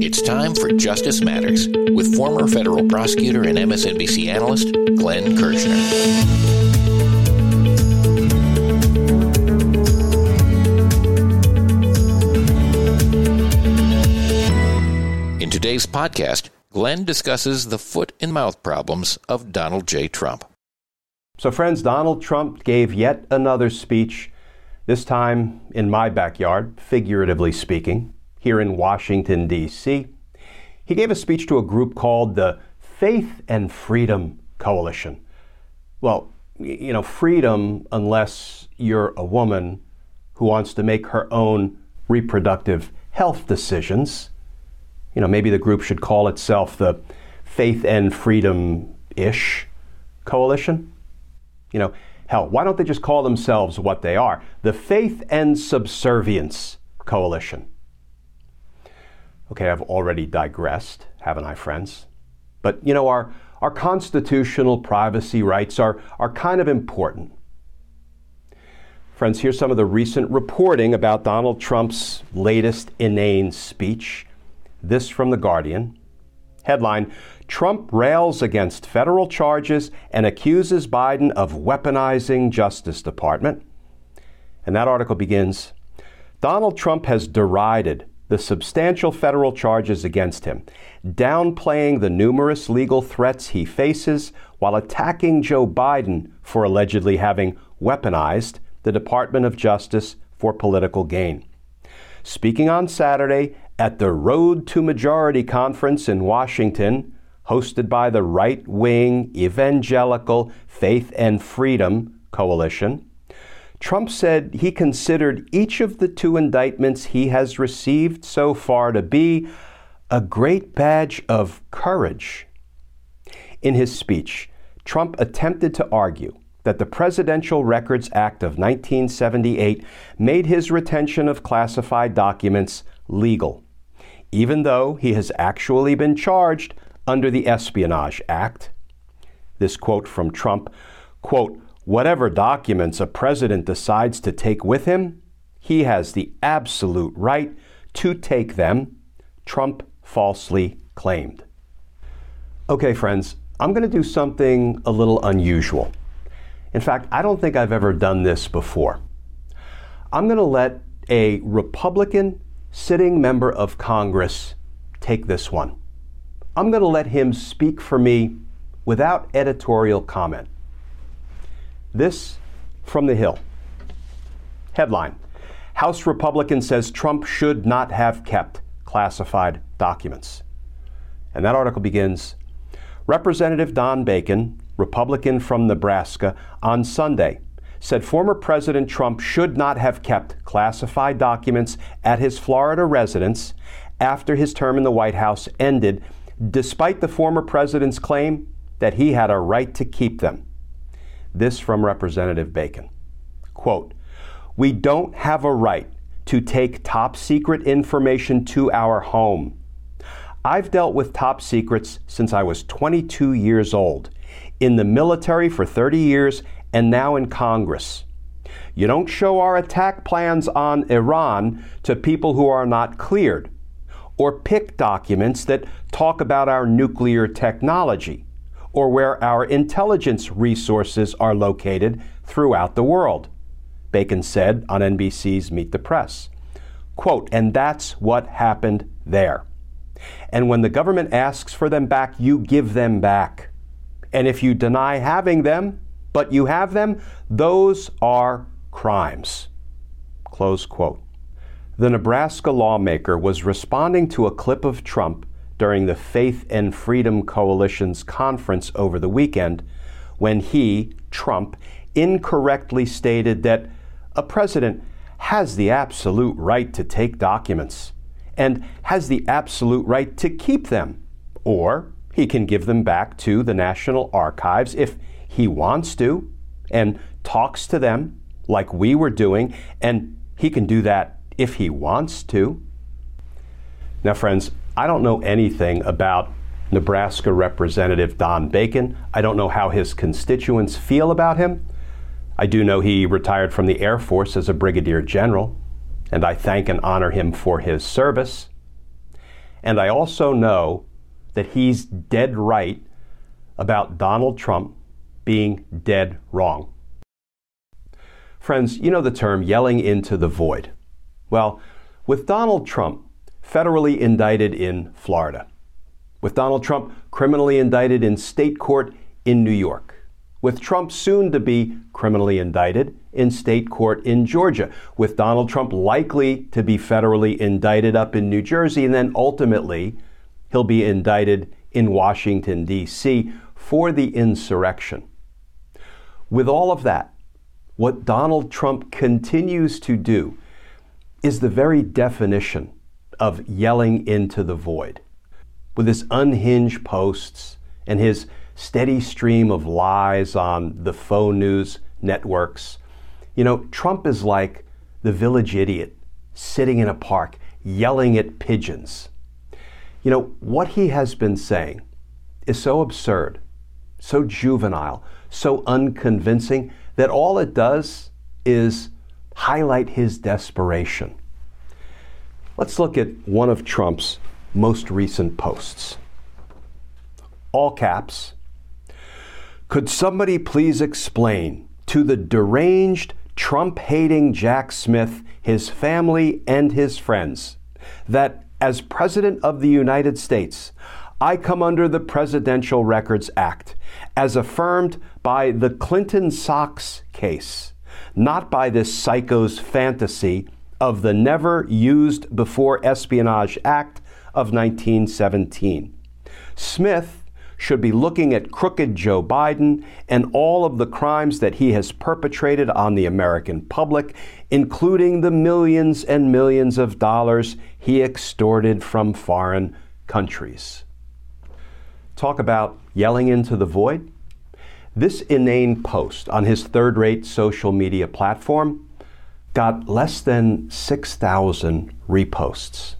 It's time for Justice Matters with former federal prosecutor and MSNBC analyst Glenn Kirschner. In today's podcast, Glenn discusses the foot and mouth problems of Donald J. Trump. So, friends, Donald Trump gave yet another speech, this time in my backyard, figuratively speaking, here in Washington, D.C. He gave a speech to a group called the Faith and Freedom Coalition. Well, you know, freedom, unless you're a woman who wants to make her own reproductive health decisions you know, maybe the group should call itself the Faith and Freedom ish Coalition. You know, hell, why don't they just call themselves what they are? The Faith and Subservience Coalition. Okay, I've already digressed, haven't I, friends? But, you know, our, our constitutional privacy rights are, are kind of important. Friends, here's some of the recent reporting about Donald Trump's latest inane speech. This from The Guardian. Headline Trump rails against federal charges and accuses Biden of weaponizing Justice Department. And that article begins Donald Trump has derided the substantial federal charges against him, downplaying the numerous legal threats he faces while attacking Joe Biden for allegedly having weaponized the Department of Justice for political gain. Speaking on Saturday at the Road to Majority conference in Washington, hosted by the right wing Evangelical Faith and Freedom Coalition, Trump said he considered each of the two indictments he has received so far to be a great badge of courage. In his speech, Trump attempted to argue that the Presidential Records Act of 1978 made his retention of classified documents legal even though he has actually been charged under the Espionage Act. This quote from Trump quote, whatever documents a president decides to take with him, he has the absolute right to take them, Trump falsely claimed. Okay, friends, I'm going to do something a little unusual. In fact, I don't think I've ever done this before. I'm going to let a Republican sitting member of Congress take this one. I'm going to let him speak for me without editorial comment. This from the Hill. Headline House Republican says Trump should not have kept classified documents. And that article begins Representative Don Bacon, Republican from Nebraska, on Sunday said former President Trump should not have kept classified documents at his Florida residence after his term in the White House ended, despite the former president's claim that he had a right to keep them. This from Representative Bacon. Quote, We don't have a right to take top secret information to our home. I've dealt with top secrets since I was 22 years old, in the military for 30 years, and now in Congress. You don't show our attack plans on Iran to people who are not cleared, or pick documents that talk about our nuclear technology, or where our intelligence resources are located throughout the world. Bacon said on NBC's Meet the Press. Quote, and that's what happened there. And when the government asks for them back, you give them back. And if you deny having them, but you have them, those are crimes. Close quote. The Nebraska lawmaker was responding to a clip of Trump during the Faith and Freedom Coalition's conference over the weekend when he, Trump, incorrectly stated that a president has the absolute right to take documents and has the absolute right to keep them, or He can give them back to the National Archives if he wants to and talks to them like we were doing, and he can do that if he wants to. Now, friends, I don't know anything about Nebraska Representative Don Bacon. I don't know how his constituents feel about him. I do know he retired from the Air Force as a brigadier general, and I thank and honor him for his service. And I also know that he's dead right about Donald Trump being dead wrong. Friends, you know the term yelling into the void. Well, with Donald Trump federally indicted in Florida, with Donald Trump criminally indicted in state court in New York, with Trump soon to be criminally indicted in state court in Georgia, with Donald Trump likely to be federally indicted up in New Jersey, and then ultimately he'll be indicted in Washington, D.C. for the insurrection. With all of that, what Donald Trump continues to do is the very definition of yelling into the void. With his unhinged posts and his steady stream of lies on the faux news networks, you know, Trump is like the village idiot sitting in a park yelling at pigeons. You know, what he has been saying is so absurd, so juvenile, so unconvincing that all it does is highlight his desperation. Let's look at one of Trump's most recent posts. All caps. Could somebody please explain to the deranged, Trump hating Jack Smith, his family, and his friends that as President of the United States, I come under the Presidential Records Act as affirmed by the Clinton Socks case, not by this psycho's fantasy of the Never Used Before Espionage Act of 1917. Smith should be looking at crooked Joe Biden and all of the crimes that he has perpetrated on the American public, including the millions and millions of dollars he extorted from foreign countries talk about yelling into the void. This inane post on his third rate social media platform got less than 6,000 reposts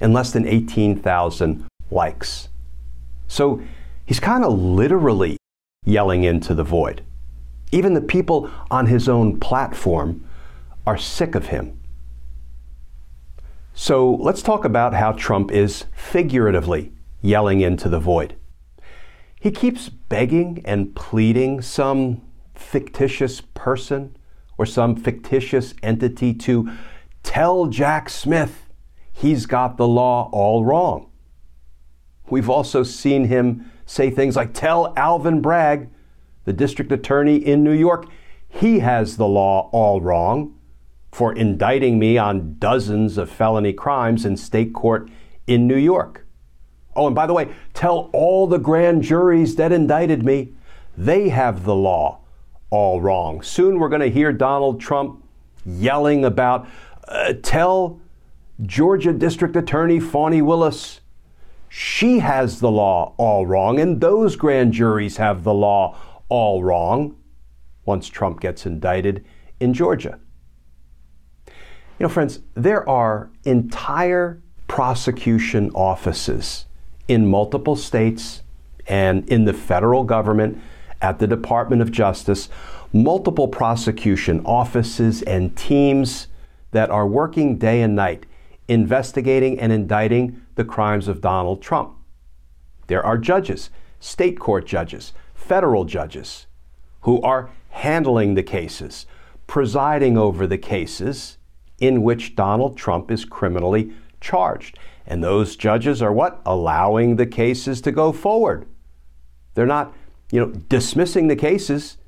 and less than 18,000 likes. So he's kind of literally yelling into the void. Even the people on his own platform are sick of him. So let's talk about how Trump is figuratively yelling into the void. He keeps begging and pleading some fictitious person or some fictitious entity to tell Jack Smith he's got the law all wrong. We've also seen him say things like, Tell Alvin Bragg, the district attorney in New York, he has the law all wrong for indicting me on dozens of felony crimes in state court in New York. Oh, and by the way, tell all the grand juries that indicted me, they have the law all wrong. Soon we're going to hear Donald Trump yelling about, uh, tell Georgia District Attorney Fani Willis, she has the law all wrong, and those grand juries have the law all wrong once Trump gets indicted in Georgia. You know, friends, there are entire prosecution offices in multiple states and in the federal government at the Department of Justice, multiple prosecution offices and teams that are working day and night investigating and indicting the crimes of Donald Trump. There are judges, state court judges, federal judges, who are handling the cases, presiding over the cases in which Donald Trump is criminally charged. And those judges are what? Allowing the cases to go forward. They're not, you know, dismissing the cases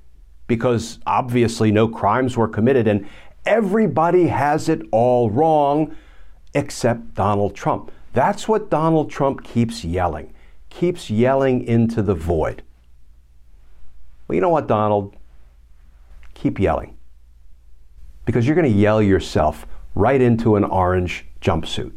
because obviously no crimes were committed and everybody has it all wrong except Donald Trump. That's what Donald Trump keeps yelling, keeps yelling into the void. Well, you know what, Donald? Keep yelling. Because you're going to yell yourself right into an orange jumpsuit.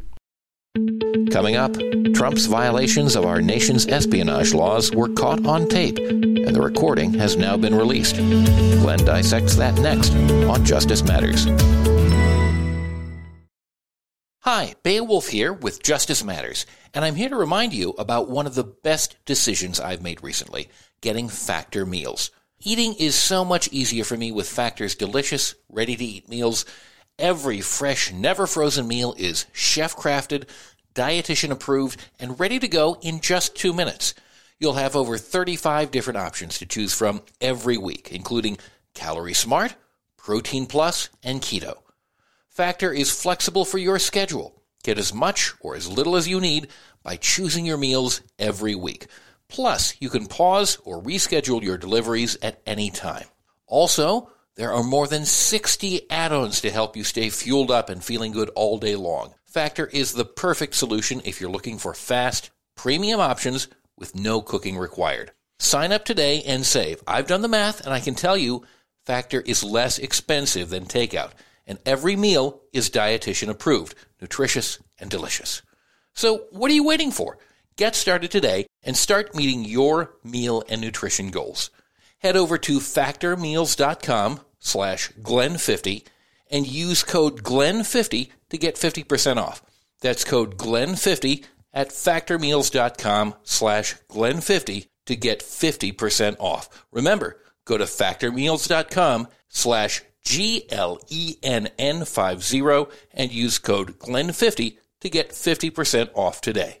Coming up, Trump's violations of our nation's espionage laws were caught on tape, and the recording has now been released. Glenn dissects that next on Justice Matters. Hi, Beowulf here with Justice Matters, and I'm here to remind you about one of the best decisions I've made recently getting Factor meals. Eating is so much easier for me with Factor's delicious, ready to eat meals. Every fresh, never frozen meal is chef crafted, dietitian approved, and ready to go in just two minutes. You'll have over 35 different options to choose from every week, including Calorie Smart, Protein Plus, and Keto. Factor is flexible for your schedule. Get as much or as little as you need by choosing your meals every week. Plus, you can pause or reschedule your deliveries at any time. Also, there are more than 60 add-ons to help you stay fueled up and feeling good all day long. Factor is the perfect solution if you're looking for fast, premium options with no cooking required. Sign up today and save. I've done the math and I can tell you Factor is less expensive than takeout and every meal is dietitian approved, nutritious, and delicious. So, what are you waiting for? Get started today and start meeting your meal and nutrition goals. Head over to factormeals.com slash glenn50 and use code glenn50 to get 50% off. That's code glenn50 at factormeals.com slash glenn50 to get 50% off. Remember, go to factormeals.com slash G-L-E-N-N 50 and use code GLEN50 to get 50% off today.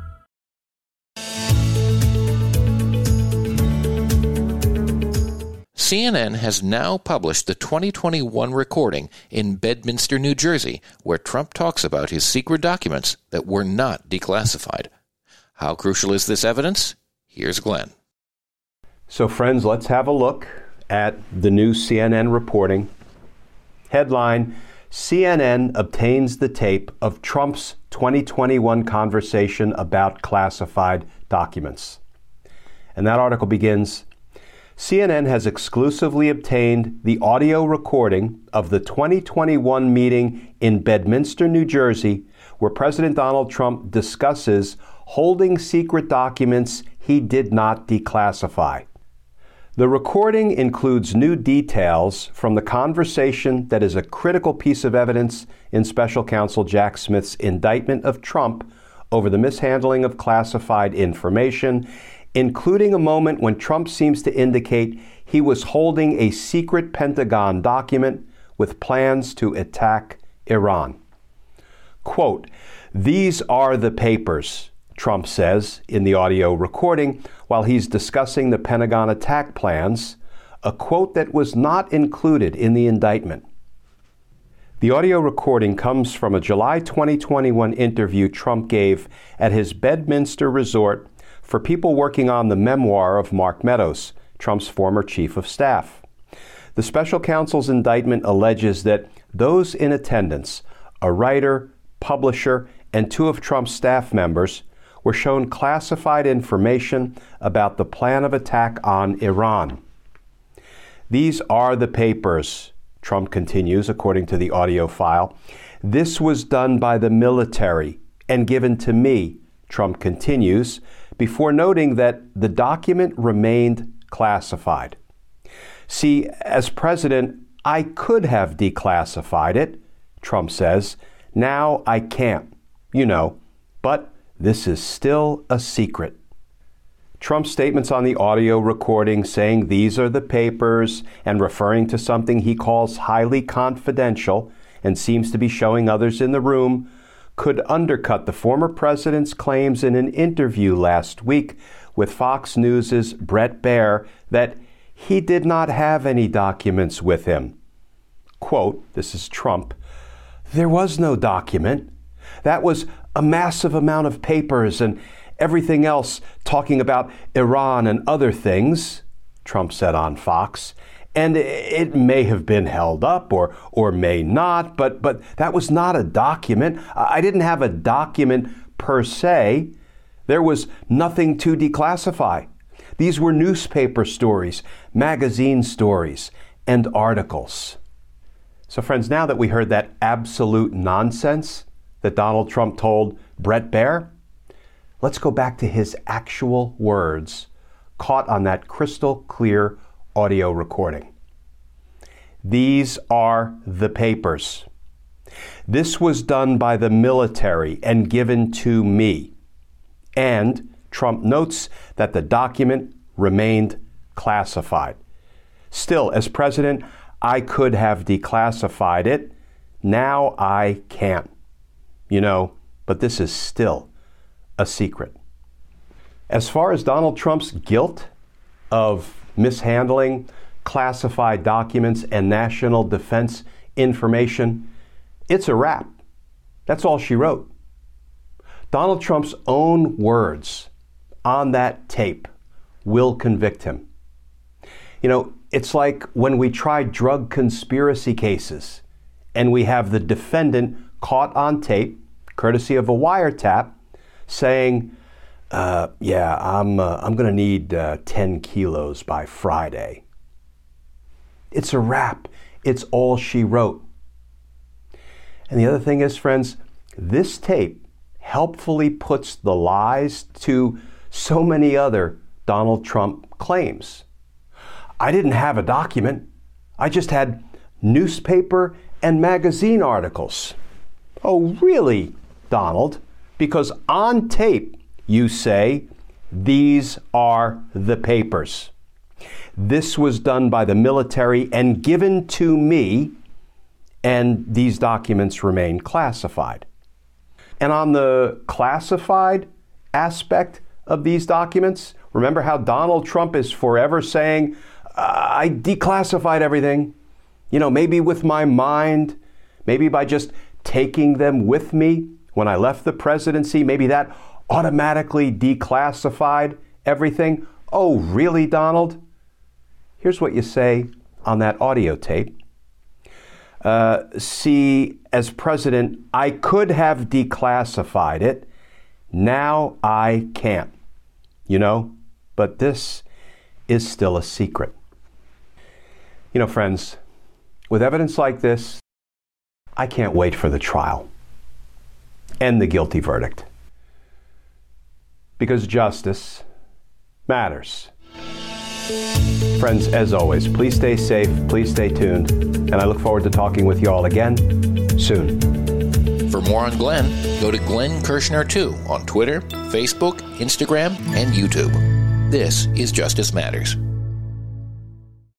CNN has now published the 2021 recording in Bedminster, New Jersey, where Trump talks about his secret documents that were not declassified. How crucial is this evidence? Here's Glenn. So, friends, let's have a look at the new CNN reporting. Headline CNN obtains the tape of Trump's 2021 conversation about classified documents. And that article begins CNN has exclusively obtained the audio recording of the 2021 meeting in Bedminster, New Jersey, where President Donald Trump discusses holding secret documents he did not declassify. The recording includes new details from the conversation that is a critical piece of evidence in special counsel Jack Smith's indictment of Trump over the mishandling of classified information, including a moment when Trump seems to indicate he was holding a secret Pentagon document with plans to attack Iran. Quote, These are the papers, Trump says in the audio recording while he's discussing the Pentagon attack plans, a quote that was not included in the indictment. The audio recording comes from a July 2021 interview Trump gave at his Bedminster resort for people working on the memoir of Mark Meadows, Trump's former chief of staff. The special counsel's indictment alleges that those in attendance, a writer, publisher, and two of Trump's staff members, were shown classified information about the plan of attack on Iran. These are the papers, Trump continues, according to the audio file. This was done by the military and given to me, Trump continues, before noting that the document remained classified. See, as president, I could have declassified it, Trump says. Now I can't, you know, but this is still a secret. Trump's statements on the audio recording saying these are the papers and referring to something he calls highly confidential and seems to be showing others in the room could undercut the former president's claims in an interview last week with Fox News' Bret Baier that he did not have any documents with him. Quote, this is Trump, there was no document. That was a massive amount of papers and everything else talking about Iran and other things, Trump said on Fox. And it may have been held up or, or may not, but, but that was not a document. I didn't have a document per se. There was nothing to declassify. These were newspaper stories, magazine stories, and articles. So, friends, now that we heard that absolute nonsense that Donald Trump told Bret Baier, let's go back to his actual words caught on that crystal clear audio recording. These are the papers. This was done by the military and given to me. And Trump notes that the document remained classified. Still, as president, I could have declassified it. Now I can't. You know, but this is still a secret. As far as Donald Trump's guilt of mishandling classified documents and national defense information, it's a wrap. That's all she wrote. Donald Trump's own words on that tape will convict him. You know, it's like when we try drug conspiracy cases and we have the defendant caught on tape, courtesy of a wiretap, saying, uh, Yeah, I'm, uh, I'm going to need uh, 10 kilos by Friday. It's a wrap. It's all she wrote. And the other thing is, friends, this tape helpfully puts the lies to so many other Donald Trump claims. I didn't have a document, I just had newspaper and magazine articles. Oh, really, Donald? Because on tape, you say, these are the papers. This was done by the military and given to me, and these documents remain classified. And on the classified aspect of these documents, remember how Donald Trump is forever saying, I declassified everything. You know, maybe with my mind, maybe by just taking them with me when I left the presidency, maybe that automatically declassified everything. Oh, really, Donald? Here's what you say on that audio tape. Uh, see, as president, I could have declassified it. Now I can't. You know, but this is still a secret. You know, friends, with evidence like this, I can't wait for the trial and the guilty verdict. Because justice matters. Friends, as always, please stay safe, please stay tuned, and I look forward to talking with you all again soon. For more on Glenn, go to Glenn Kirschner 2 on Twitter, Facebook, Instagram, and YouTube. This is Justice Matters.